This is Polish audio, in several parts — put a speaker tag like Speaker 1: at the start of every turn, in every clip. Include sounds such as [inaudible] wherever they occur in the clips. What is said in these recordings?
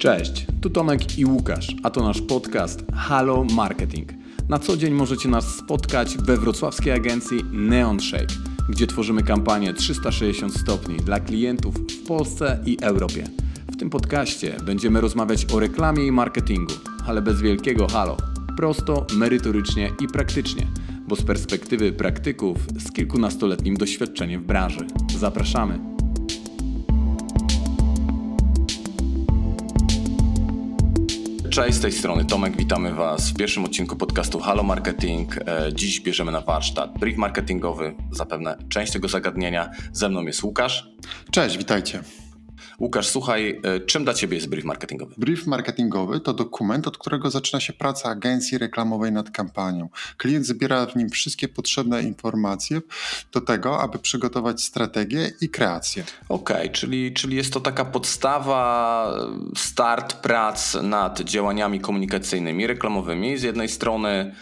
Speaker 1: Cześć, tu Tomek i Łukasz, a to nasz podcast Halo Marketing. Na co dzień możecie nas spotkać we wrocławskiej agencji Neon Shake, gdzie tworzymy kampanię 360 stopni dla klientów w Polsce i Europie. W tym podcaście będziemy rozmawiać o reklamie i marketingu, ale bez wielkiego halo. Prosto, merytorycznie i praktycznie, bo z perspektywy praktyków z kilkunastoletnim doświadczeniem w branży. Zapraszamy! Cześć, z tej strony Tomek, witamy Was w pierwszym odcinku podcastu Halo Marketing. E, dziś bierzemy na warsztat brief marketingowy, zapewne część tego zagadnienia. Ze mną jest Łukasz.
Speaker 2: Cześć, witajcie.
Speaker 1: Łukasz, słuchaj, e, czym dla Ciebie jest brief marketingowy?
Speaker 2: Brief marketingowy to dokument, od którego zaczyna się praca agencji reklamowej nad kampanią. Klient zbiera w nim wszystkie potrzebne informacje do tego, aby przygotować strategię i kreację.
Speaker 1: Okej, okay, czyli, czyli jest to taka podstawa, start prac nad działaniami komunikacyjnymi, reklamowymi. Z jednej strony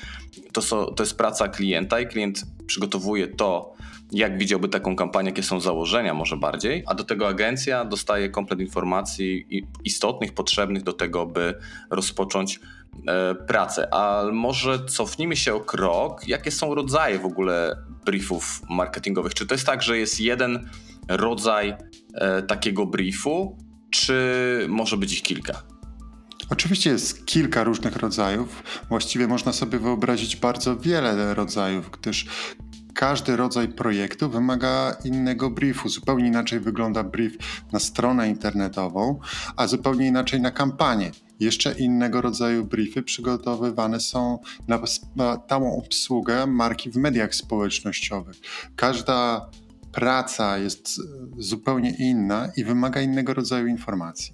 Speaker 1: to, so, to jest praca klienta i klient przygotowuje to, jak widziałby taką kampanię, jakie są założenia może bardziej, a do tego agencja dostaje komplet informacji istotnych, potrzebnych do tego, by rozpocząć e, pracę. A może cofnijmy się o krok, jakie są rodzaje w ogóle briefów marketingowych? Czy to jest tak, że jest jeden rodzaj e, takiego briefu, czy może być ich kilka?
Speaker 2: Oczywiście jest kilka różnych rodzajów. Właściwie można sobie wyobrazić bardzo wiele rodzajów, gdyż każdy rodzaj projektu wymaga innego briefu. Zupełnie inaczej wygląda brief na stronę internetową, a zupełnie inaczej na kampanię. Jeszcze innego rodzaju briefy przygotowywane są na stałą obsługę marki w mediach społecznościowych. Każda praca jest zupełnie inna i wymaga innego rodzaju informacji.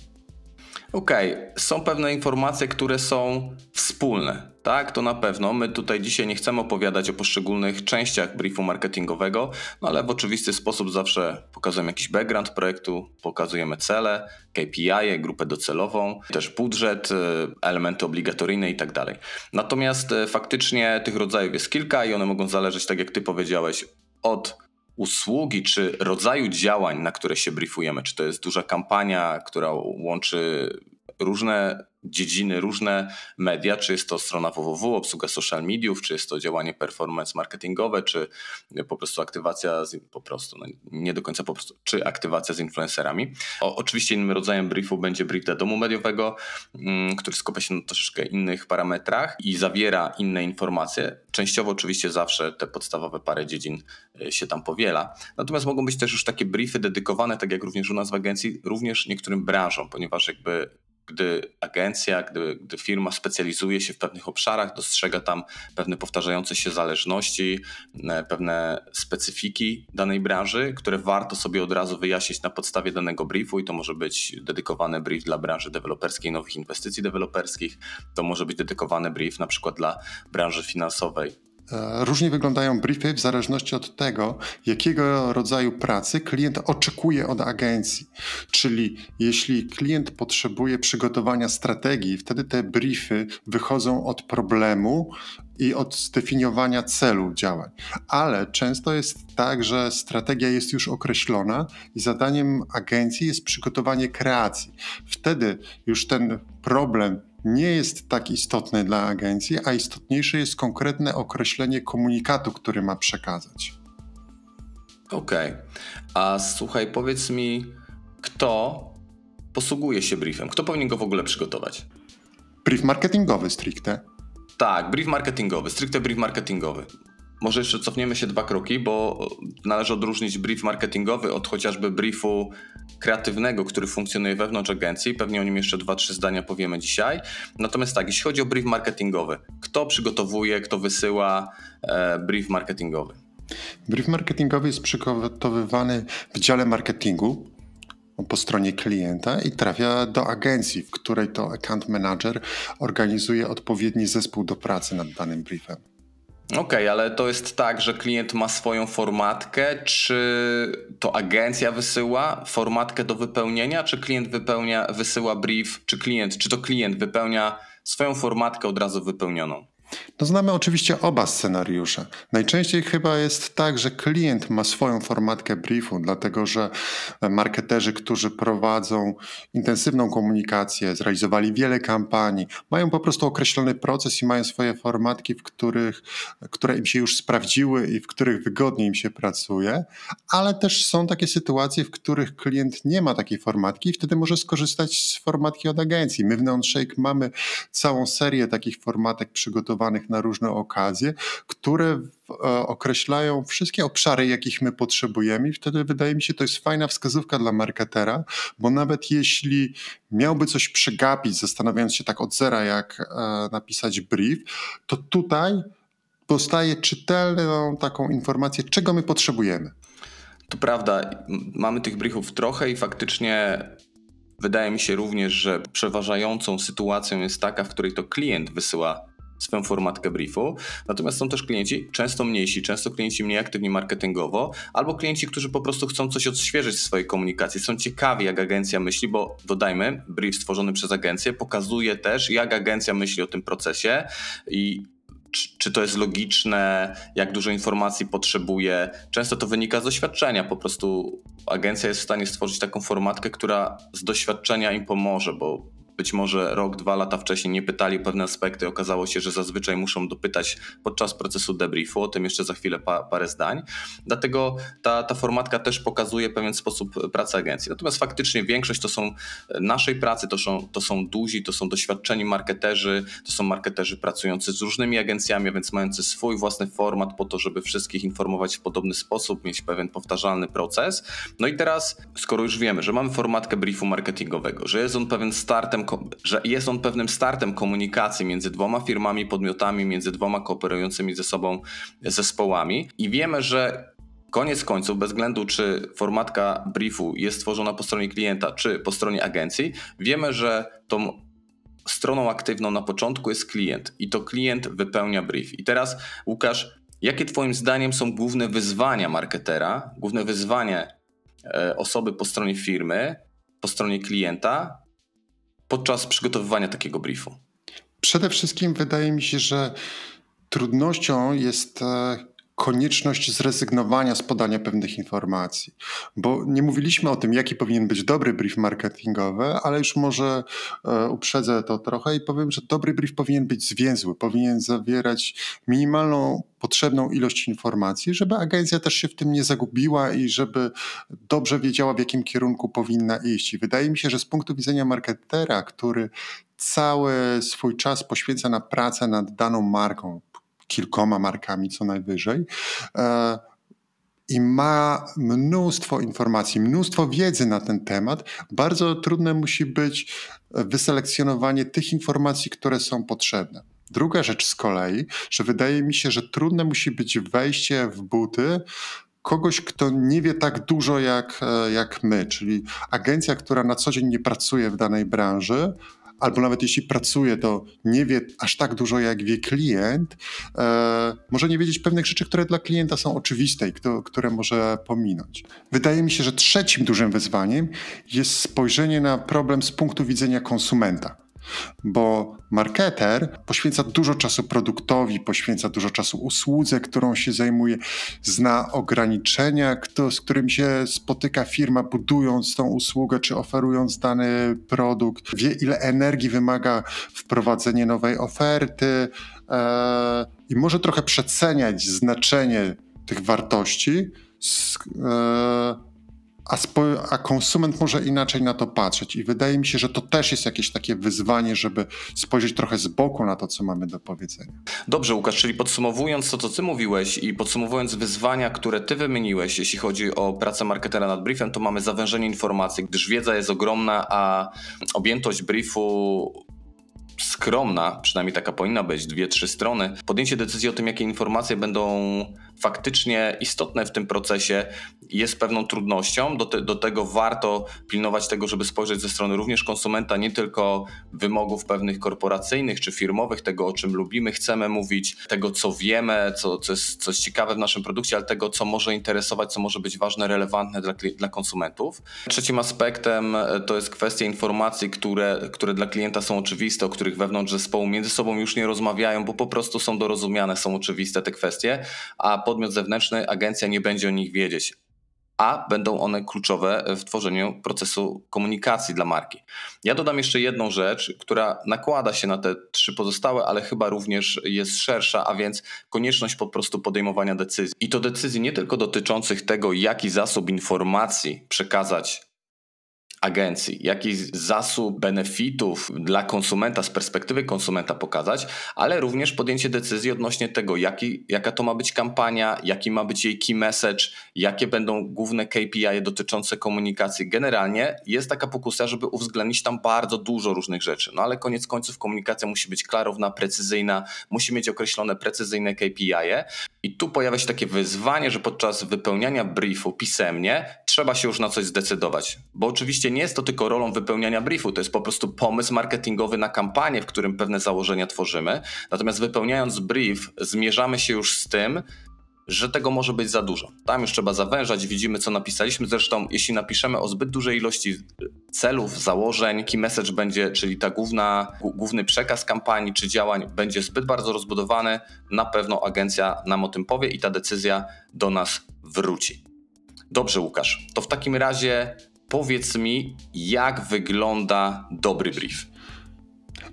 Speaker 1: Okej, okay. są pewne informacje, które są wspólne. Tak, to na pewno. My tutaj dzisiaj nie chcemy opowiadać o poszczególnych częściach briefu marketingowego, no ale w oczywisty sposób zawsze pokazujemy jakiś background projektu, pokazujemy cele, KPI, grupę docelową, też budżet, y, elementy obligatoryjne i tak dalej. Natomiast y, faktycznie tych rodzajów jest kilka i one mogą zależeć, tak jak ty powiedziałeś, od usługi czy rodzaju działań, na które się briefujemy. Czy to jest duża kampania, która łączy różne dziedziny, różne media, czy jest to strona www, obsługa social mediów, czy jest to działanie performance marketingowe, czy po prostu aktywacja, z, po prostu, no nie do końca po prostu, czy aktywacja z influencerami. O, oczywiście innym rodzajem briefu będzie brief dla domu mediowego, mm, który skupia się na troszeczkę innych parametrach i zawiera inne informacje. Częściowo oczywiście zawsze te podstawowe parę dziedzin y, się tam powiela. Natomiast mogą być też już takie briefy dedykowane, tak jak również u nas w agencji, również niektórym branżom, ponieważ jakby gdy agencja, gdy, gdy firma specjalizuje się w pewnych obszarach, dostrzega tam pewne powtarzające się zależności, e, pewne specyfiki danej branży, które warto sobie od razu wyjaśnić na podstawie danego briefu. I to może być dedykowany brief dla branży deweloperskiej, nowych inwestycji deweloperskich, to może być dedykowany brief na przykład dla branży finansowej,
Speaker 2: różnie wyglądają briefy w zależności od tego, jakiego rodzaju pracy klient oczekuje od agencji. Czyli jeśli klient potrzebuje przygotowania strategii, wtedy te briefy wychodzą od problemu i od zdefiniowania celu działań. Ale często jest tak, że strategia jest już określona i zadaniem agencji jest przygotowanie kreacji. Wtedy już ten problem nie jest tak istotne dla agencji, a istotniejsze jest konkretne określenie komunikatu, który ma przekazać.
Speaker 1: Okej. Okay. A słuchaj, powiedz mi, kto posługuje się briefem? Kto powinien go w ogóle przygotować?
Speaker 2: Brief marketingowy stricte.
Speaker 1: Tak, brief marketingowy, stricte brief marketingowy. Może jeszcze cofniemy się dwa kroki, bo należy odróżnić brief marketingowy od chociażby briefu kreatywnego, który funkcjonuje wewnątrz agencji. Pewnie o nim jeszcze dwa, trzy zdania powiemy dzisiaj. Natomiast tak, jeśli chodzi o brief marketingowy, kto przygotowuje, kto wysyła e, brief marketingowy?
Speaker 2: Brief marketingowy jest przygotowywany w dziale marketingu po stronie klienta i trafia do agencji, w której to account manager organizuje odpowiedni zespół do pracy nad danym briefem.
Speaker 1: Okej, okay, ale to jest tak, że klient ma swoją formatkę, czy to agencja wysyła formatkę do wypełnienia, czy klient wypełnia, wysyła brief, czy klient, czy to klient wypełnia swoją formatkę od razu wypełnioną?
Speaker 2: No znamy oczywiście oba scenariusze. Najczęściej chyba jest tak, że klient ma swoją formatkę briefu, dlatego że marketerzy, którzy prowadzą intensywną komunikację, zrealizowali wiele kampanii, mają po prostu określony proces i mają swoje formatki, w których, które im się już sprawdziły i w których wygodniej im się pracuje, ale też są takie sytuacje, w których klient nie ma takiej formatki i wtedy może skorzystać z formatki od agencji. My w Neonshake mamy całą serię takich formatek przygotowanych na różne okazje, które e, określają wszystkie obszary, jakich my potrzebujemy i wtedy wydaje mi się, to jest fajna wskazówka dla marketera, bo nawet jeśli miałby coś przegapić, zastanawiając się tak od zera, jak e, napisać brief, to tutaj dostaje czytelną taką informację, czego my potrzebujemy.
Speaker 1: To prawda, mamy tych briefów trochę i faktycznie wydaje mi się również, że przeważającą sytuacją jest taka, w której to klient wysyła swoją formatkę briefu. Natomiast są też klienci, często mniejsi, często klienci mniej aktywni marketingowo, albo klienci, którzy po prostu chcą coś odświeżyć w swojej komunikacji, są ciekawi, jak agencja myśli, bo dodajmy, brief stworzony przez agencję pokazuje też, jak agencja myśli o tym procesie i czy to jest logiczne, jak dużo informacji potrzebuje. Często to wynika z doświadczenia. Po prostu agencja jest w stanie stworzyć taką formatkę, która z doświadczenia im pomoże, bo być może rok, dwa lata wcześniej nie pytali o pewne aspekty. Okazało się, że zazwyczaj muszą dopytać podczas procesu debriefu, o tym jeszcze za chwilę pa, parę zdań. Dlatego ta, ta formatka też pokazuje pewien sposób pracy agencji. Natomiast faktycznie większość to są naszej pracy, to są, to są duzi, to są doświadczeni marketerzy, to są marketerzy pracujący z różnymi agencjami, więc mający swój własny format po to, żeby wszystkich informować w podobny sposób, mieć pewien powtarzalny proces. No i teraz, skoro już wiemy, że mamy formatkę briefu marketingowego, że jest on pewien startem że jest on pewnym startem komunikacji między dwoma firmami, podmiotami, między dwoma kooperującymi ze sobą zespołami. I wiemy, że koniec końców, bez względu czy formatka briefu jest stworzona po stronie klienta, czy po stronie agencji, wiemy, że tą stroną aktywną na początku jest klient i to klient wypełnia brief. I teraz, Łukasz, jakie Twoim zdaniem są główne wyzwania marketera, główne wyzwania e, osoby po stronie firmy, po stronie klienta podczas przygotowywania takiego briefu?
Speaker 2: Przede wszystkim wydaje mi się, że trudnością jest e, konieczność zrezygnowania z podania pewnych informacji. Bo nie mówiliśmy o tym, jaki powinien być dobry brief marketingowy, ale już może e, uprzedzę to trochę i powiem, że dobry brief powinien być zwięzły, powinien zawierać minimalną potrzebną ilość informacji, żeby agencja też się w tym nie zagubiła i żeby dobrze wiedziała, w jakim kierunku powinna iść. I wydaje mi się, że z punktu widzenia marketera, który cały swój czas poświęca na pracę nad daną marką, kilkoma markami co najwyżej. E, I ma mnóstwo informacji, mnóstwo wiedzy na ten temat. Bardzo trudne musi być wyselekcjonowanie tych informacji, które są potrzebne. Druga rzecz z kolei, że wydaje mi się, że trudne musi być wejście w buty kogoś, kto nie wie tak dużo jak, e, jak my, czyli agencja, która na co dzień nie pracuje w danej branży, albo nawet jeśli pracuje, to nie wie aż tak dużo, jak wie klient, e, może nie wiedzieć pewnych rzeczy, które dla klienta są oczywiste i kto, które może pominąć. Wydaje mi się, że trzecim dużym wyzwaniem jest spojrzenie na problem z punktu widzenia konsumenta bo marketer poświęca dużo czasu produktowi, poświęca dużo czasu usłudze, którą się zajmuje, zna ograniczenia, kto, z którymi się spotyka firma, budując tą usługę czy oferując dany produkt, wie, ile energii wymaga wprowadzenie nowej oferty e, i może trochę przeceniać znaczenie tych wartości. E, a, a, konsument może inaczej na to patrzeć. I wydaje mi się, że to też jest jakieś takie wyzwanie, żeby spojrzeć trochę z boku na to, co mamy do powiedzenia.
Speaker 1: Dobrze, Łukasz, czyli podsumowując to, co ty mówiłeś i podsumowując wyzwania, które ty wymieniłeś, jeśli chodzi o pracę marketera nad briefem, to mamy zawężenie informacji, gdyż wiedza jest ogromna, a objętość briefu skromna, przynajmniej taka powinna być, dwie, trzy strony. Podjęcie decyzji o tym, jakie informacje będą faktycznie istotne w tym procesie, jest pewną trudnością. Do, te, do tego warto pilnować tego, żeby spojrzeć ze strony również konsumenta, nie tylko wymogów pewnych korporacyjnych czy firmowych, tego o czym lubimy, chcemy mówić, tego co wiemy, co, co, jest, co jest ciekawe w naszym produkcie, ale tego co może interesować, co może być ważne, relevantne dla, dla konsumentów. Trzecim aspektem e, to jest kwestia informacji, które, które dla klienta są oczywiste, o których wewnątrz zespołu między sobą już nie rozmawiają, bo po prostu są dorozumiane, są oczywiste te kwestie, a podmiot zewnętrzny, agencja nie będzie o nich wiedzieć a będą one kluczowe w tworzeniu procesu komunikacji dla marki. Ja dodam jeszcze jedną rzecz, która nakłada się na te trzy pozostałe, ale chyba również jest szersza, a więc konieczność po prostu podejmowania decyzji. I to decyzji nie tylko dotyczących tego, jaki zasób informacji przekazać agencji, jaki zasób benefitów dla konsumenta z perspektywy konsumenta pokazać, ale również podjęcie decyzji odnośnie tego, jaki, jaka to ma być kampania, jaki ma być jej key message, jakie będą główne KPI dotyczące komunikacji. Generalnie jest taka pokusa, żeby uwzględnić tam bardzo dużo różnych rzeczy, no ale koniec końców komunikacja musi być klarowna, precyzyjna, musi mieć określone precyzyjne KPI. I tu pojawia się takie wyzwanie, że podczas wypełniania briefu pisemnie trzeba się już na coś zdecydować, bo oczywiście nie jest to tylko rolą wypełniania briefu, to jest po prostu pomysł marketingowy na kampanię, w którym pewne założenia tworzymy. Natomiast wypełniając brief, zmierzamy się już z tym, że tego może być za dużo. Tam już trzeba zawężać, widzimy co napisaliśmy. Zresztą, jeśli napiszemy o zbyt dużej ilości celów, założeń, key message będzie, czyli ta główna, główny przekaz kampanii czy działań będzie zbyt bardzo rozbudowany, na pewno agencja nam o tym powie i ta decyzja do nas wróci. Dobrze, Łukasz. To w takim razie powiedz mi, jak wygląda dobry brief.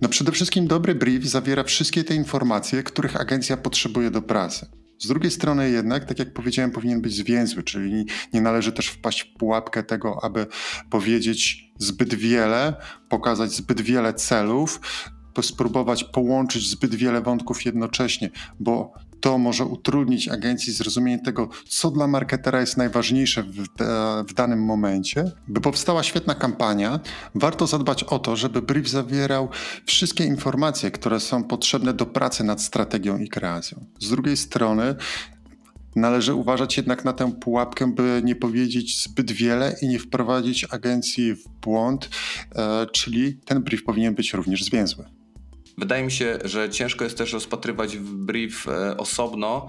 Speaker 2: No przede wszystkim dobry brief zawiera wszystkie te informacje, których agencja potrzebuje do pracy. Z drugiej strony jednak, tak jak powiedziałem, powinien być zwięzły, czyli nie należy też wpaść w pułapkę tego, aby powiedzieć zbyt wiele, pokazać zbyt wiele celów, spróbować połączyć zbyt wiele wątków jednocześnie, bo to może utrudnić agencji zrozumienie tego, co dla marketera jest najważniejsze w, w, danym momencie. By powstała świetna kampania, warto zadbać o to, żeby brief zawierał wszystkie informacje, które są potrzebne do pracy nad strategią i kreacją. Z drugiej strony, Należy uważać jednak na tę pułapkę, by nie powiedzieć zbyt wiele i nie wprowadzić agencji w błąd, e, czyli ten brief powinien być również zwięzły.
Speaker 1: Wydaje mi się, że ciężko jest też rozpatrywać brief e, osobno,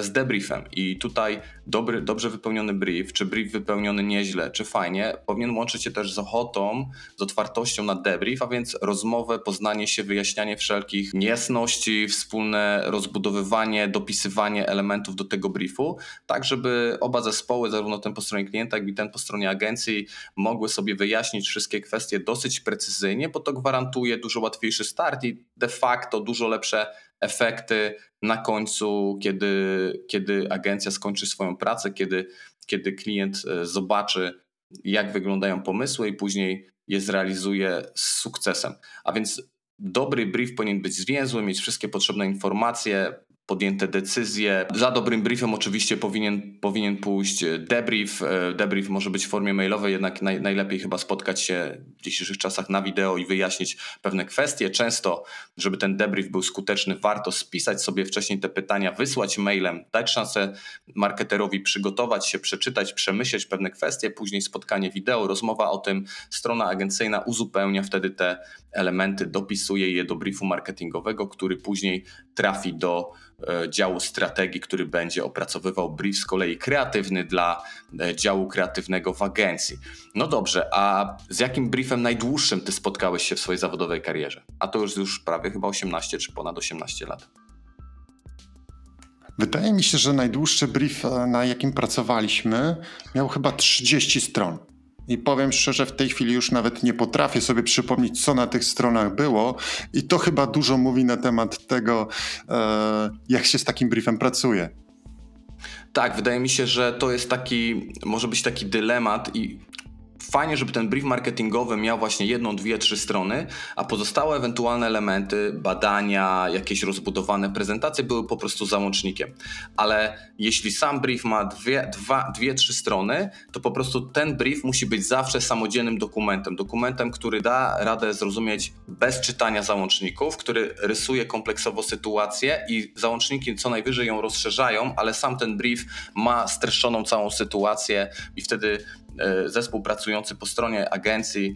Speaker 1: z debriefem. I tutaj dobry, dobrze wypełniony brief, czy brief wypełniony nieźle, czy fajnie, powinien łączyć się też z ochotą, z otwartością na debrief, a więc rozmowę, poznanie się, wyjaśnianie wszelkich niejasności, wspólne rozbudowywanie, dopisywanie elementów do tego briefu, tak żeby oba zespoły, zarówno ten po stronie klienta, jak i ten po stronie agencji, mogły sobie wyjaśnić wszystkie kwestie dosyć precyzyjnie, bo to gwarantuje dużo łatwiejszy start i de facto dużo lepsze efekty na końcu, kiedy, kiedy agencja skończy swoją pracę, kiedy, kiedy klient e, zobaczy, jak wyglądają pomysły i później je zrealizuje z sukcesem. A więc dobry brief powinien być zwięzły, mieć wszystkie potrzebne informacje, podjęte decyzje. Za dobrym briefem oczywiście powinien, powinien pójść debrief. E, debrief może być w formie mailowej, jednak naj, najlepiej chyba spotkać się w dzisiejszych czasach na wideo i wyjaśnić pewne kwestie. Często, żeby ten debrief był skuteczny, warto spisać sobie wcześniej te pytania, wysłać mailem, dać szansę marketerowi przygotować się, przeczytać, przemyśleć pewne kwestie, później spotkanie wideo, rozmowa o tym, strona agencyjna uzupełnia wtedy te elementy, dopisuje je do briefu marketingowego, który później trafi do E, działu strategii, który będzie opracowywał brief z kolei kreatywny dla e, działu kreatywnego w agencji. No dobrze, a z jakim briefem najdłuższym ty spotkałeś się w swojej zawodowej karierze? A to już już prawie chyba 18 czy ponad 18 lat.
Speaker 2: Wydaje mi się, że najdłuższy brief, e, na jakim pracowaliśmy, miał chyba 30 stron. I powiem szczerze, w tej chwili już nawet nie potrafię sobie przypomnieć, co na tych stronach było, i to chyba dużo mówi na temat tego, e, jak się z takim briefem pracuje.
Speaker 1: Tak, wydaje mi się, że to jest taki, może być taki dylemat i fajnie, żeby ten brief marketingowy miał właśnie jedną, dwie, trzy strony, a pozostałe ewentualne elementy, badania, jakieś rozbudowane prezentacje były po prostu załącznikiem. Ale jeśli sam brief ma dwie, dwa, dwie, trzy strony, to po prostu ten brief musi być zawsze samodzielnym dokumentem. Dokumentem, który da radę zrozumieć bez czytania załączników, który rysuje kompleksowo sytuację i załączniki co najwyżej ją rozszerzają, ale sam ten brief ma streszczoną całą sytuację i wtedy zespół pracujący po stronie agencji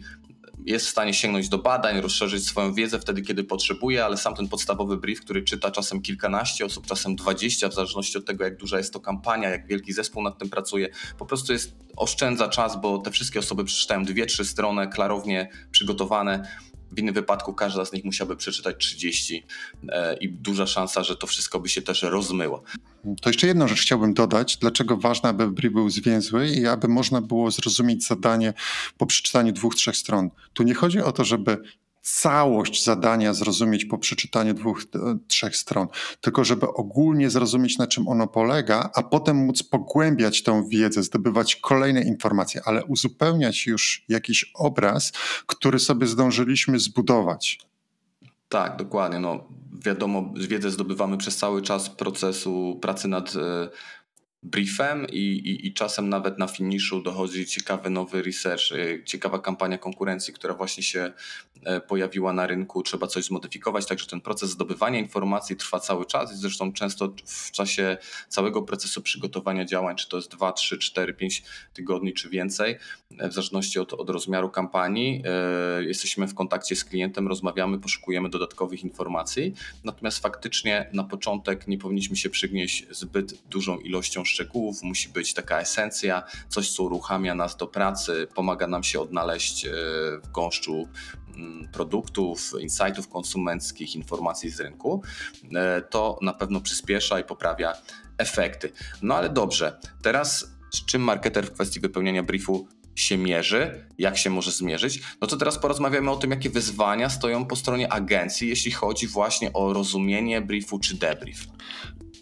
Speaker 1: jest w stanie sięgnąć do badań, rozszerzyć swoją wiedzę wtedy, kiedy potrzebuje, ale sam ten podstawowy brief, który czyta czasem kilkanaście osób, czasem dwadzieścia, w zależności od tego, jak duża jest to kampania, jak wielki zespół nad tym pracuje, po prostu jest oszczędza czas, bo te wszystkie osoby przeczytają dwie, trzy strony klarownie przygotowane w innym wypadku każda z nich musiałaby przeczytać 30 e, i duża szansa, że to wszystko by się też rozmyło.
Speaker 2: To jeszcze jedną rzecz chciałbym dodać, dlaczego ważne, aby brief był zwięzły i aby można było zrozumieć zadanie po przeczytaniu dwóch, trzech stron. Tu nie chodzi o to, żeby całość zadania zrozumieć po przeczytaniu dwóch, e, trzech stron, tylko żeby ogólnie zrozumieć, na czym ono polega, a potem móc pogłębiać tą wiedzę, zdobywać kolejne informacje, ale uzupełniać już jakiś obraz, który sobie zdążyliśmy zbudować.
Speaker 1: Tak, dokładnie. No, wiadomo, wiedzę zdobywamy przez cały czas procesu pracy nad e, briefem i, i, i, czasem nawet na finiszu dochodzi ciekawy nowy research, y, ciekawa kampania konkurencji, która właśnie się e, pojawiła na rynku, trzeba coś zmodyfikować, także ten proces zdobywania informacji trwa cały czas i zresztą często w czasie całego procesu przygotowania działań, czy to jest 2, 3, 4, 5 tygodni czy więcej, e, w zależności od, od rozmiaru kampanii, e, jesteśmy w kontakcie z klientem, rozmawiamy, poszukujemy dodatkowych informacji, natomiast faktycznie na początek nie powinniśmy się przygnieść zbyt dużą ilością szczegółów, musi być taka esencja, coś, co uruchamia nas do pracy, pomaga nam się odnaleźć e, w gąszczu mm, produktów, insightów konsumenckich, informacji z rynku. E, to na pewno przyspiesza i poprawia efekty. No ale dobrze, teraz z czym marketer w kwestii wypełniania briefu się mierzy, jak się może zmierzyć, no to teraz porozmawiamy o tym, jakie wyzwania stoją po stronie agencji, jeśli chodzi właśnie o rozumienie briefu czy debrief.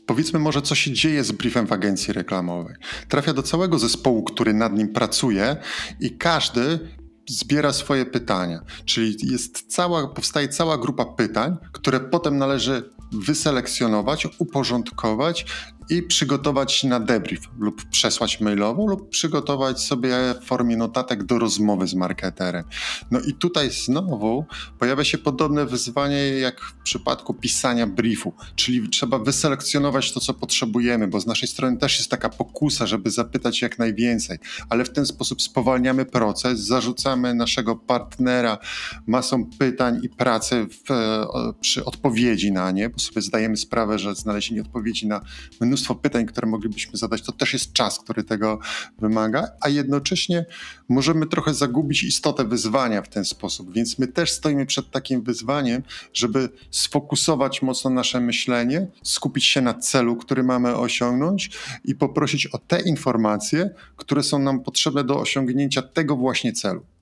Speaker 2: Powiedzmy może, co się dzieje z briefem w agencji reklamowej. Trafia do całego zespołu, który nad nim pracuje i każdy zbiera swoje pytania. Czyli jest cała, powstaje cała grupa pytań, które potem należy wyselekcjonować, uporządkować i przygotować na debrief lub przesłać mailowo lub przygotować sobie w formie notatek do rozmowy z marketerem. No i tutaj znowu pojawia się podobne wyzwanie jak w przypadku pisania briefu, czyli trzeba wyselekcjonować to, co potrzebujemy, bo z naszej strony też jest taka pokusa, żeby zapytać jak najwięcej, ale w ten sposób spowalniamy proces, zarzucamy naszego partnera masą pytań i pracy w, przy odpowiedzi na nie, bo sobie zdajemy sprawę, że znalezienie odpowiedzi na mnóstwo mnóstwo pytań, które moglibyśmy zadać, to też jest czas, który tego wymaga, a jednocześnie możemy trochę zagubić istotę wyzwania w ten sposób. Więc my też stoimy przed takim wyzwaniem, żeby sfokusować mocno nasze myślenie, skupić się na celu, który mamy osiągnąć i poprosić o te informacje, które są nam potrzebne do osiągnięcia tego właśnie celu.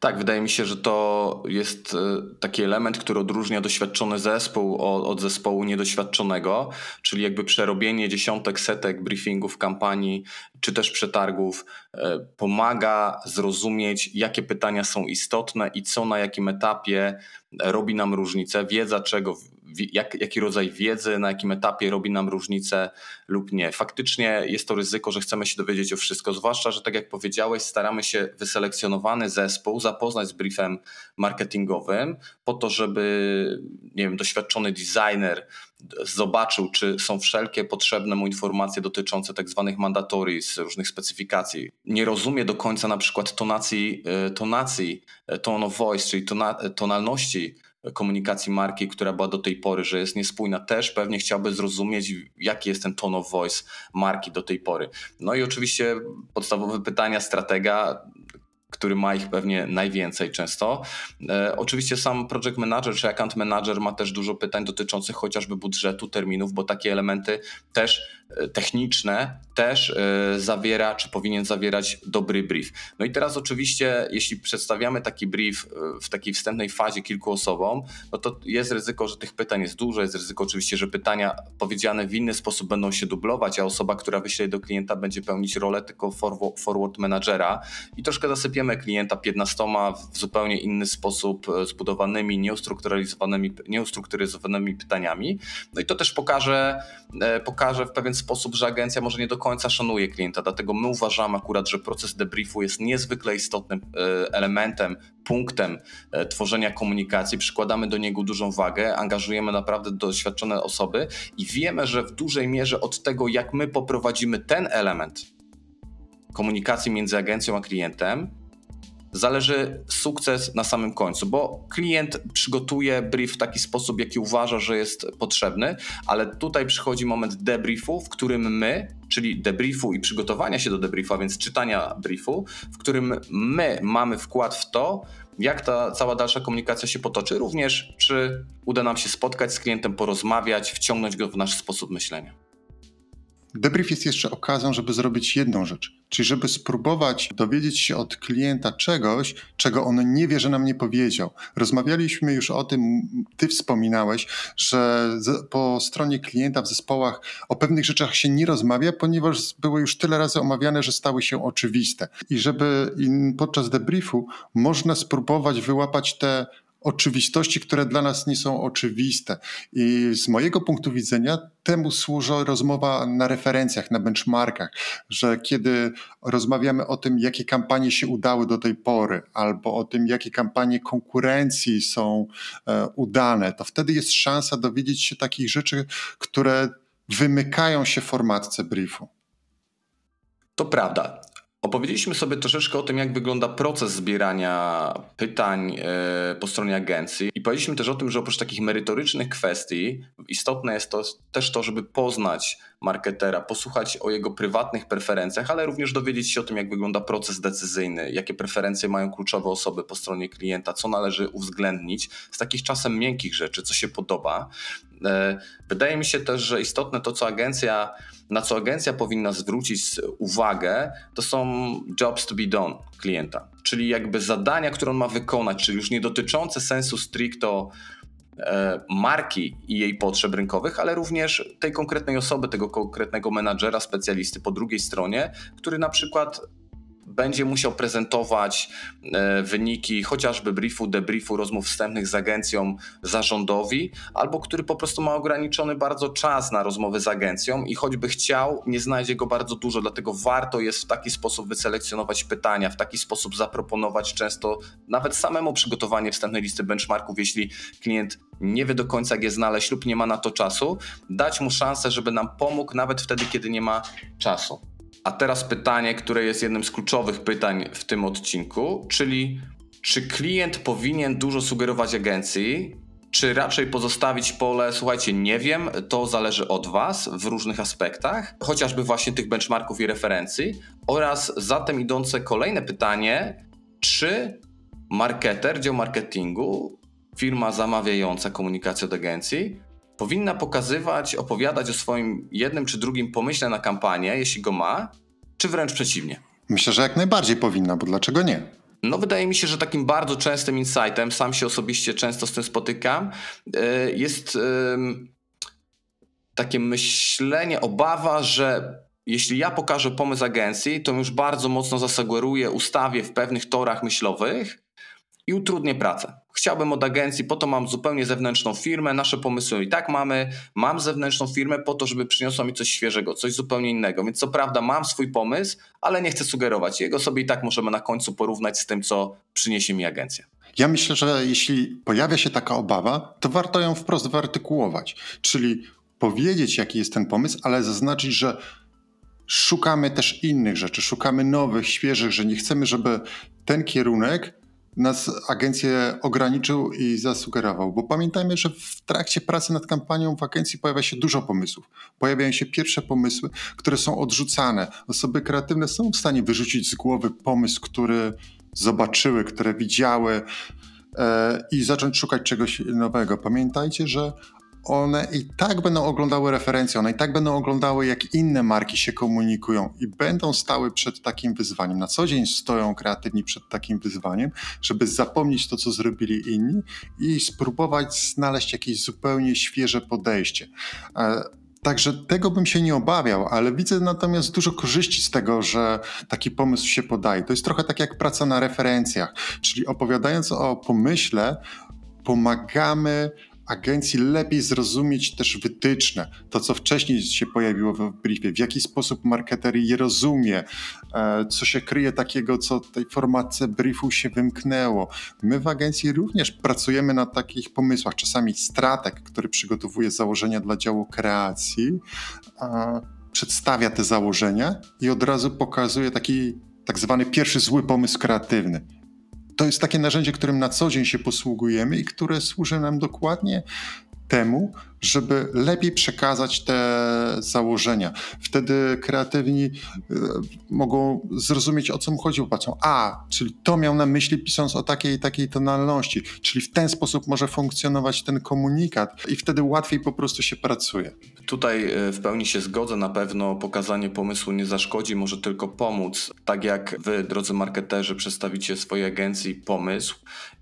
Speaker 1: Tak, wydaje mi się, że to jest e, taki element, który odróżnia doświadczony zespół od zespołu niedoświadczonego, czyli jakby przerobienie dziesiątek, setek briefingów, kampanii czy też przetargów e, pomaga zrozumieć, jakie pytania są istotne i co na jakim etapie robi nam różnicę, wiedza czego jak, jaki rodzaj wiedzy, na jakim etapie robi nam różnicę lub nie. Faktycznie jest to ryzyko, że chcemy się dowiedzieć o wszystko, zwłaszcza, że tak jak powiedziałeś, staramy się wyselekcjonowany zespół zapoznać z briefem marketingowym po to, żeby nie wiem, doświadczony designer zobaczył, czy są wszelkie potrzebne mu informacje dotyczące tak zwanych mandatories, różnych specyfikacji. Nie rozumie do końca na przykład tonacji, e, tonacji e, tone of voice, czyli tona, tonalności komunikacji marki, która była do tej pory, że jest niespójna, też pewnie chciałby zrozumieć, jaki jest ten tone of voice marki do tej pory. No i oczywiście podstawowe pytania stratega, który ma ich pewnie najwięcej często. E, oczywiście sam project manager czy account manager ma też dużo pytań dotyczących chociażby budżetu, terminów, bo takie elementy też techniczne też e, zawiera, czy powinien zawierać dobry brief. No i teraz oczywiście, jeśli przedstawiamy taki brief e, w takiej wstępnej fazie kilku osobom, no to jest ryzyko, że tych pytań jest dużo, jest ryzyko oczywiście, że pytania powiedziane w inny sposób będą się dublować, a osoba, która wyśle do klienta będzie pełnić rolę tylko forward managera i troszkę zasypiemy klienta 15 w zupełnie inny sposób e, zbudowanymi, nieustrukturyzowanymi, nieustrukturyzowanymi pytaniami. No i to też pokaże, pokaże w pewien sposób, że agencja może nie do końca szanuje klienta, dlatego my uważamy akurat, że proces debriefu jest niezwykle istotnym e, elementem, punktem e, tworzenia komunikacji, przykładamy do niego dużą wagę, angażujemy naprawdę doświadczone osoby i wiemy, że w dużej mierze od tego, jak my poprowadzimy ten element komunikacji między agencją a klientem, zależy sukces na samym końcu, bo klient przygotuje brief w taki sposób, jaki uważa, że jest potrzebny, ale tutaj przychodzi moment debriefu, w którym my, czyli debriefu i przygotowania się do debriefu, a więc czytania briefu, w którym my mamy wkład w to, jak ta cała dalsza komunikacja się potoczy, również czy uda nam się spotkać z klientem, porozmawiać, wciągnąć go w nasz sposób myślenia.
Speaker 2: Debrief jest jeszcze okazją, żeby zrobić jedną rzecz, czyli żeby spróbować dowiedzieć się od klienta czegoś, czego on nie wie, że nam nie powiedział. Rozmawialiśmy już o tym, ty wspominałeś, że po stronie klienta w zespołach o pewnych rzeczach się nie rozmawia, ponieważ były już tyle razy omawiane, że stały się oczywiste. I żeby podczas debriefu można spróbować wyłapać te oczywistości, które dla nas nie są oczywiste. I z mojego punktu widzenia temu służy rozmowa na referencjach, na benchmarkach, że kiedy rozmawiamy o tym, jakie kampanie się udały do tej pory, albo o tym, jakie kampanie konkurencji są e, udane, to wtedy jest szansa dowiedzieć się takich rzeczy, które wymykają się formatce briefu.
Speaker 1: To prawda. Opowiedzieliśmy sobie troszeczkę o tym, jak wygląda proces zbierania pytań e, po stronie agencji i powiedzieliśmy też o tym, że oprócz takich merytorycznych kwestii istotne jest to, też to, żeby poznać marketera, posłuchać o jego prywatnych preferencjach, ale również dowiedzieć się o tym, jak wygląda proces decyzyjny, jakie preferencje mają kluczowe osoby po stronie klienta, co należy uwzględnić z takich czasem miękkich rzeczy, co się podoba. E, wydaje mi się też, że istotne to, co agencja na co agencja powinna zwrócić uwagę, to są jobs to be done klienta, czyli jakby zadania, które on ma wykonać, czyli już nie dotyczące sensu stricto marki i jej potrzeb rynkowych, ale również tej konkretnej osoby, tego konkretnego menadżera, specjalisty po drugiej stronie, który na przykład będzie musiał prezentować e, wyniki chociażby briefu, debriefu, rozmów wstępnych z agencją zarządowi, albo który po prostu ma ograniczony bardzo czas na rozmowy z agencją i choćby chciał, nie znajdzie go bardzo dużo, dlatego warto jest w taki sposób wyselekcjonować pytania, w taki sposób zaproponować często nawet samemu przygotowanie wstępnej listy benchmarków, jeśli klient nie wie do końca, jak je znaleźć lub nie ma na to czasu, dać mu szansę, żeby nam pomógł nawet wtedy, kiedy nie ma czasu. A teraz pytanie, które jest jednym z kluczowych pytań w tym odcinku, czyli czy klient powinien dużo sugerować agencji, czy raczej pozostawić pole, słuchajcie, nie wiem, to zależy od Was w różnych aspektach, chociażby właśnie tych benchmarków i referencji, oraz zatem idące kolejne pytanie, czy marketer, dział marketingu, firma zamawiająca komunikację od agencji, powinna pokazywać, opowiadać o swoim jednym czy drugim pomyśle na kampanię, jeśli go ma, czy wręcz przeciwnie?
Speaker 2: Myślę, że jak najbardziej powinna, bo dlaczego nie?
Speaker 1: No, wydaje mi się, że takim bardzo częstym insightem, sam się osobiście często z tym spotykam, e, jest takie myślenie, obawa, że jeśli ja pokażę pomysł agencji, to już bardzo mocno zasugeruję, ustawię w pewnych torach myślowych i utrudnię pracę chciałbym od agencji, po to mam zupełnie zewnętrzną firmę, nasze pomysły i tak mamy, mam zewnętrzną firmę po to, żeby przyniosła mi coś świeżego, coś zupełnie innego. Więc co prawda mam swój pomysł, ale nie chcę sugerować jego sobie i tak możemy na końcu porównać z tym, co przyniesie mi agencja.
Speaker 2: Ja myślę, że jeśli pojawia się taka obawa, to warto ją wprost wyartykułować, czyli powiedzieć, jaki jest ten pomysł, ale zaznaczyć, że szukamy też innych rzeczy, szukamy nowych, świeżych, że nie chcemy, żeby ten kierunek nas agencję ograniczył i zasugerował, bo pamiętajmy, że w trakcie pracy nad kampanią w agencji pojawia się dużo pomysłów. Pojawiają się pierwsze pomysły, które są odrzucane. Osoby kreatywne są w stanie wyrzucić z głowy pomysł, który zobaczyły, które widziały e, i zacząć szukać czegoś nowego. Pamiętajcie, że one i tak będą oglądały referencje, one i tak będą oglądały, jak inne marki się komunikują i będą stały przed takim wyzwaniem. Na co dzień stoją kreatywni przed takim wyzwaniem, żeby zapomnieć to, co zrobili inni i spróbować znaleźć jakieś zupełnie świeże podejście. E, także tego bym się nie obawiał, ale widzę natomiast dużo korzyści z tego, że taki pomysł się podaje. To jest trochę tak jak praca na referencjach, czyli opowiadając o pomyśle, pomagamy agencji lepiej zrozumieć też wytyczne, to co wcześniej się pojawiło w briefie, w jaki sposób marketer je rozumie, e, co się kryje takiego, co tej formacji briefu się wymknęło. My w agencji również pracujemy na takich pomysłach, czasami strateg, który przygotowuje założenia dla działu kreacji, przedstawia te założenia i od razu pokazuje taki tak zwany pierwszy zły pomysł kreatywny to jest takie narzędzie, którym na co dzień się posługujemy i które służy nam dokładnie temu, żeby lepiej przekazać te założenia. Wtedy kreatywni y, mogą zrozumieć, o co mu chodzi. Patrzą, a, czyli to miał na myśli pisząc o takiej i takiej tonalności, czyli w ten sposób może funkcjonować ten komunikat i wtedy łatwiej po prostu się pracuje.
Speaker 1: Tutaj y, w pełni się zgodzę. Na pewno pokazanie pomysłu nie zaszkodzi, może tylko pomóc. Tak jak wy, drodzy marketerzy, przedstawicie swojej agencji pomysł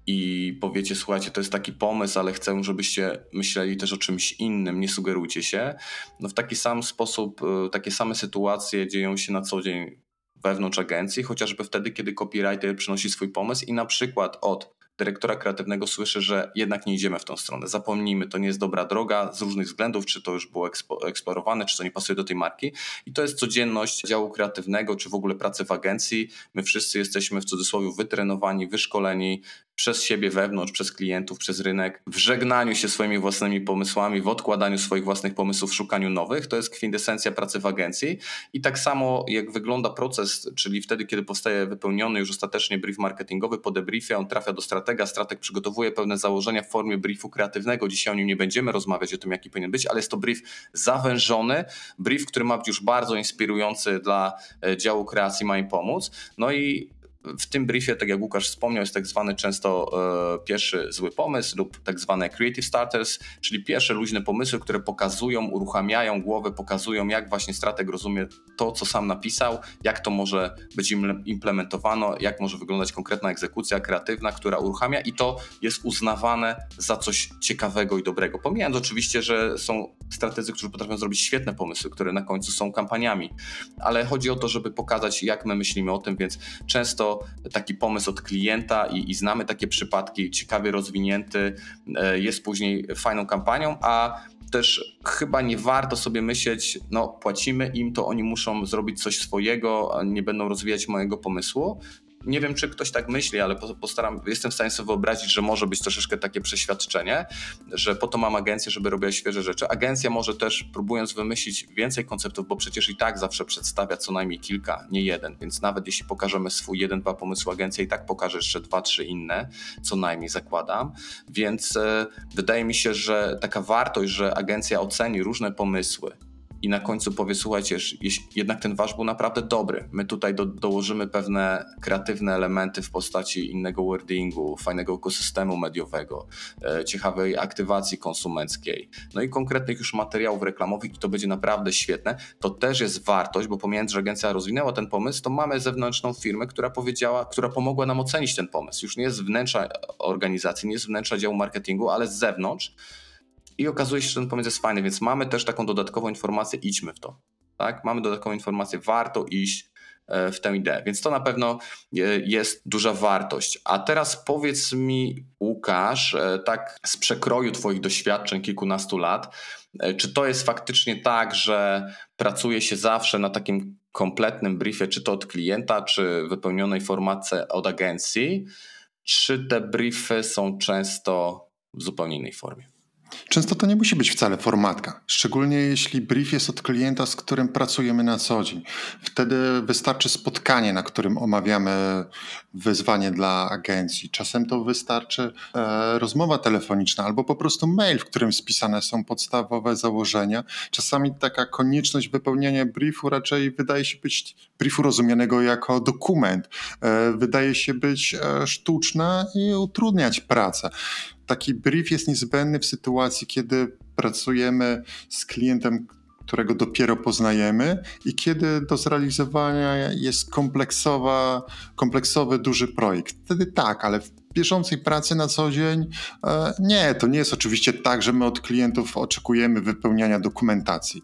Speaker 1: i powiecie, słuchajcie, to jest taki pomysł, ale chcę, żebyście myśleli też o czymś innym, nie sugerujcie się. No w taki sam sposób, e, takie same sytuacje dzieją się na co dzień wewnątrz agencji, chociażby wtedy, kiedy copywriter przynosi swój pomysł i na przykład od dyrektora kreatywnego słyszy, że jednak nie idziemy w tą stronę. Zapomnijmy, to nie jest dobra droga z różnych względów, czy to już było eksplorowane, czy to nie pasuje do tej marki. I to jest codzienność działu kreatywnego, czy w ogóle pracy w agencji. My wszyscy jesteśmy w cudzysłowie wytrenowani, wyszkoleni przez siebie wewnątrz, przez klientów, przez rynek, w żegnaniu się swoimi własnymi pomysłami, w odkładaniu swoich własnych pomysłów, w szukaniu nowych. To jest kwintesencja pracy w agencji. I tak samo jak wygląda proces, czyli wtedy, kiedy powstaje wypełniony już ostatecznie brief marketingowy, po debriefie on trafia do stratega, strateg przygotowuje pewne założenia w formie briefu kreatywnego. Dzisiaj o nim nie będziemy rozmawiać, o tym, jaki powinien być, ale jest to brief zawężony, brief, który ma być już bardzo inspirujący dla e, działu kreacji, ma im pomóc. No i w tym briefie, tak jak Łukasz wspomniał, jest tak zwany często e, pierwszy zły pomysł lub tak zwane creative starters, czyli pierwsze luźne pomysły, które pokazują, uruchamiają głowę, pokazują jak właśnie strateg rozumie to, co sam napisał, jak to może być implementowano, jak może wyglądać konkretna egzekucja kreatywna, która uruchamia i to jest uznawane za coś ciekawego i dobrego. Pomijając oczywiście, że są strategzy, którzy potrafią zrobić świetne pomysły, które na końcu są kampaniami, ale chodzi o to, żeby pokazać, jak my myślimy o tym, więc często taki pomysł od klienta i, i znamy takie przypadki, ciekawie rozwinięty, e, jest później fajną kampanią, a też chyba nie warto sobie myśleć, no płacimy im, to oni muszą zrobić coś swojego, nie będą rozwijać mojego pomysłu, nie wiem, czy ktoś tak myśli, ale postaram, jestem w stanie sobie wyobrazić, że może być troszeczkę takie przeświadczenie, że po to mam agencję, żeby robiła świeże rzeczy. Agencja może też, próbując wymyślić więcej konceptów, bo przecież i tak zawsze przedstawia co najmniej kilka, nie jeden, więc nawet jeśli pokażemy swój jeden, dwa pomysły, agencja i tak pokaże jeszcze dwa, trzy inne, co najmniej zakładam. Więc e, wydaje mi się, że taka wartość, że agencja oceni różne pomysły, i na końcu powie, słuchajcie, jednak ten wasz był naprawdę dobry. My tutaj do, dołożymy pewne kreatywne elementy w postaci innego wordingu, fajnego ekosystemu mediowego, e, ciekawej aktywacji konsumenckiej, no i konkretnych już materiałów reklamowych i to będzie naprawdę świetne. To też jest wartość, bo pomijając, że agencja rozwinęła ten pomysł, to mamy zewnętrzną firmę, która powiedziała, która pomogła nam ocenić ten pomysł. Już nie jest z wnętrza organizacji, nie jest z wnętrza działu marketingu, ale z zewnątrz i okazuje się, że ten pomysł jest fajny, więc mamy też taką dodatkową informację, idźmy w to. Tak? Mamy dodatkową informację, warto iść e, w tę ideę. Więc to na pewno e, jest duża wartość. A teraz powiedz mi, Łukasz, e, tak z przekroju Twoich doświadczeń kilkunastu lat, czy to jest faktycznie tak, że pracuje się zawsze na takim kompletnym briefie, czy to od klienta, czy wypełnionej formacji od agencji, czy te briefy są często w zupełnie innej formie?
Speaker 2: Często to nie musi być wcale formatka, szczególnie jeśli brief jest od klienta, z którym pracujemy na co dzień. Wtedy wystarczy spotkanie, na którym omawiamy wyzwanie dla agencji. Czasem to wystarczy e, rozmowa telefoniczna albo po prostu mail, w którym spisane są podstawowe założenia. Czasami taka konieczność wypełniania briefu raczej wydaje się być briefu rozumianego jako dokument, e, wydaje się być e, sztuczna i utrudniać pracę taki brief jest niezbędny w sytuacji, kiedy pracujemy z klientem, którego dopiero poznajemy i kiedy do zrealizowania jest kompleksowa, kompleksowy, duży projekt. Wtedy tak, ale w bieżącej pracy na co dzień e, nie, to nie jest oczywiście tak, że my od klientów oczekujemy wypełniania dokumentacji.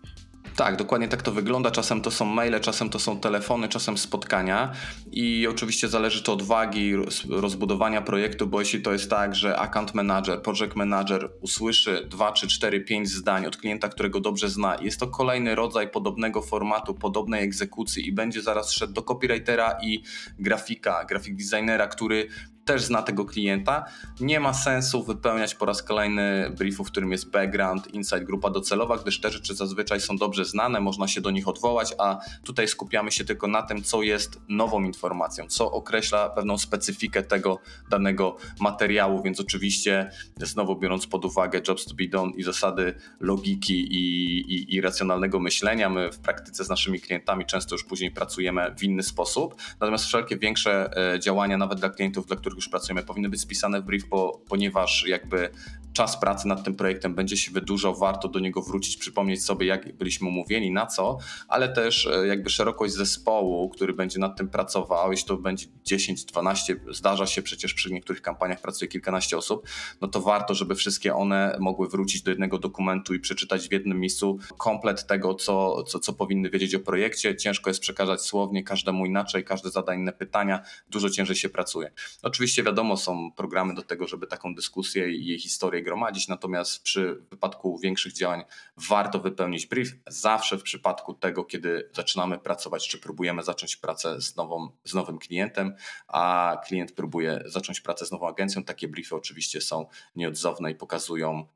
Speaker 1: Tak, dokładnie tak to wygląda. Czasem to są maile, czasem to są telefony, czasem spotkania i oczywiście zależy to od wagi rozbudowania projektu, bo jeśli to jest tak, że account manager, project manager usłyszy 2, 3, 4, 5 zdań od klienta, którego dobrze zna, jest to kolejny rodzaj podobnego formatu, podobnej egzekucji i będzie zaraz szedł do copywritera i grafika, grafik designera, który też zna tego klienta. Nie ma sensu wypełniać po raz kolejny briefu, w którym jest background, insight, grupa docelowa, gdyż te rzeczy zazwyczaj są dobrze znane, można się do nich odwołać, a tutaj skupiamy się tylko na tym, co jest nową informacją, co określa pewną specyfikę tego danego materiału, więc oczywiście znowu biorąc pod uwagę jobs to be done i zasady logiki i, i, i racjonalnego myślenia, my w praktyce z naszymi klientami często już później pracujemy w inny sposób, natomiast wszelkie większe e, działania, nawet dla klientów, dla których których już pracujemy, powinny być spisane w brief, bo, ponieważ jakby czas pracy nad tym projektem będzie się wydłużał, warto do niego wrócić, przypomnieć sobie, jak byliśmy umówieni, na co, ale też e, jakby szerokość zespołu, który będzie nad tym pracował, jeśli to będzie 10, 12, zdarza się przecież przy niektórych kampaniach pracuje kilkanaście osób, no to warto, żeby wszystkie one mogły wrócić do jednego dokumentu i przeczytać w jednym miejscu komplet tego, co, co, co powinny wiedzieć o projekcie. Ciężko jest przekazać słownie, każdemu inaczej, każdy zada inne pytania, dużo ciężej się pracuje. Oczywiście wiadomo, są programy do tego, żeby taką dyskusję i jej historię gromadzić, natomiast przy wypadku większych działań warto wypełnić brief. Zawsze w przypadku tego, kiedy zaczynamy pracować, czy próbujemy zacząć pracę z, nową, z nowym klientem, a klient próbuje zacząć pracę z nową agencją, takie briefy oczywiście są nieodzowne i pokazują,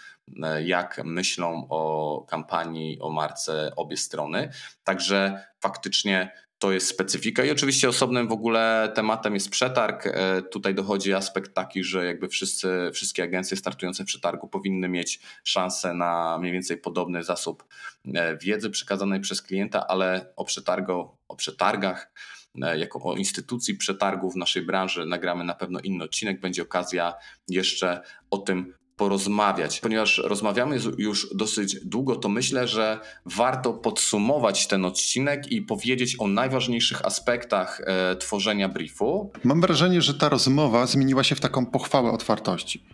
Speaker 1: e, jak myślą o kampanii, o marce obie strony. Także faktycznie to jest specyfika i oczywiście osobnym w ogóle tematem jest przetarg. E, tutaj dochodzi aspekt taki, że jakby wszyscy, wszystkie agencje startujące w przetargu powinny mieć szansę na mniej więcej podobny zasób e, wiedzy przekazanej przez klienta, ale o, przetargu, o przetargach e, jako o instytucji przetargów w naszej branży nagramy na pewno inny odcinek. Będzie okazja jeszcze o tym porozmawiać. Ponieważ rozmawiamy już dosyć długo, to myślę, że warto podsumować ten odcinek i powiedzieć o najważniejszych aspektach e, tworzenia briefu.
Speaker 2: Mam wrażenie, że ta rozmowa zmieniła się w taką pochwałę otwartości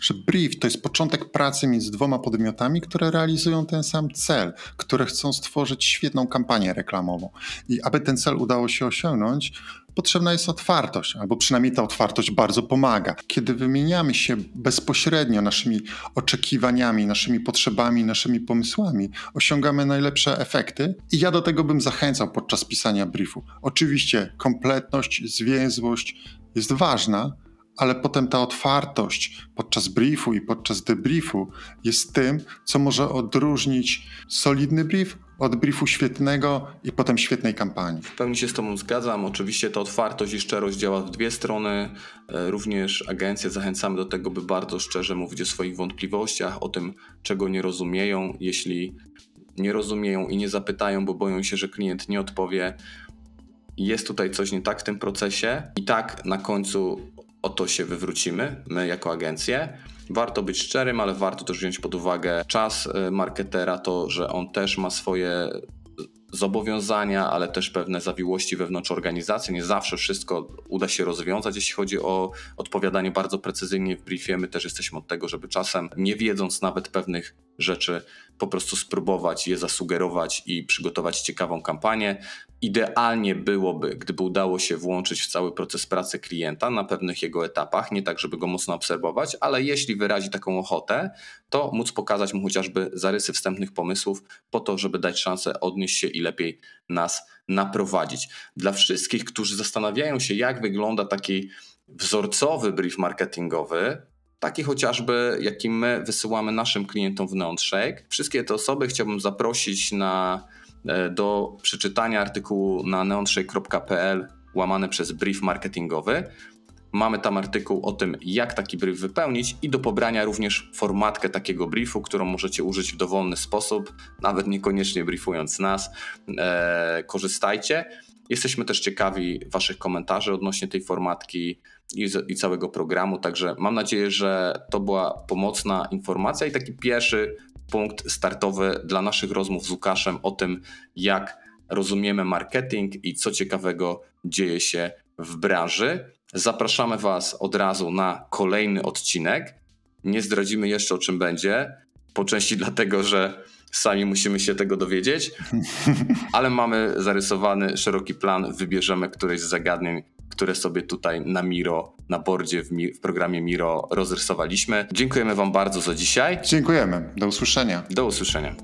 Speaker 2: że brief to jest początek pracy między dwoma podmiotami, które realizują ten sam cel, które chcą stworzyć świetną kampanię reklamową. I aby ten cel udało się osiągnąć, potrzebna jest otwartość, albo przynajmniej ta otwartość bardzo pomaga. Kiedy wymieniamy się bezpośrednio naszymi oczekiwaniami, naszymi potrzebami, naszymi pomysłami, osiągamy najlepsze efekty i ja do tego bym zachęcał podczas pisania briefu. Oczywiście kompletność, zwięzłość jest ważna, ale potem ta otwartość podczas briefu i podczas debriefu jest tym, co może odróżnić solidny brief od briefu świetnego i potem świetnej kampanii.
Speaker 1: W pełni się z Tobą zgadzam. Oczywiście ta otwartość i szczerość działa w dwie strony. E, również agencje zachęcamy do tego, by bardzo szczerze mówić o swoich wątpliwościach, o tym, czego nie rozumieją. Jeśli nie rozumieją i nie zapytają, bo boją się, że klient nie odpowie, jest tutaj coś nie tak w tym procesie i tak na końcu o to się wywrócimy, my jako agencje. Warto być szczerym, ale warto też wziąć pod uwagę czas y, marketera, to, że on też ma swoje zobowiązania, ale też pewne zawiłości wewnątrz organizacji. Nie zawsze wszystko uda się rozwiązać, jeśli chodzi o odpowiadanie bardzo precyzyjnie w briefie. My też jesteśmy od tego, żeby czasem, nie wiedząc nawet pewnych rzeczy, po prostu spróbować je zasugerować i przygotować ciekawą kampanię. Idealnie byłoby, gdyby udało się włączyć w cały proces pracy klienta na pewnych jego etapach, nie tak, żeby go mocno obserwować, ale jeśli wyrazi taką ochotę, to móc pokazać mu chociażby zarysy wstępnych pomysłów, po to, żeby dać szansę odnieść się i lepiej nas naprowadzić. Dla wszystkich, którzy zastanawiają się, jak wygląda taki wzorcowy brief marketingowy, taki chociażby, jaki my wysyłamy naszym klientom w Neonshake. Wszystkie te osoby chciałbym zaprosić na, e, do przeczytania artykułu na neonshake.pl łamane przez brief marketingowy. Mamy tam artykuł o tym, jak taki brief wypełnić i do pobrania również formatkę takiego briefu, którą możecie użyć w dowolny sposób, nawet niekoniecznie briefując nas. E, korzystajcie. Jesteśmy też ciekawi Waszych komentarzy odnośnie tej formatki i, i, całego programu, także mam nadzieję, że to była pomocna informacja i taki pierwszy punkt startowy dla naszych rozmów z Łukaszem o tym, jak rozumiemy marketing i co ciekawego dzieje się w branży. Zapraszamy Was od razu na kolejny odcinek. Nie zdradzimy jeszcze o czym będzie, po części dlatego, że sami musimy się tego dowiedzieć, [laughs] ale mamy zarysowany szeroki plan, wybierzemy któreś z zagadnień, które sobie tutaj na Miro, na bordzie w, w, programie Miro rozrysowaliśmy. Dziękujemy Wam bardzo za dzisiaj.
Speaker 2: Dziękujemy. Do usłyszenia.
Speaker 1: Do usłyszenia.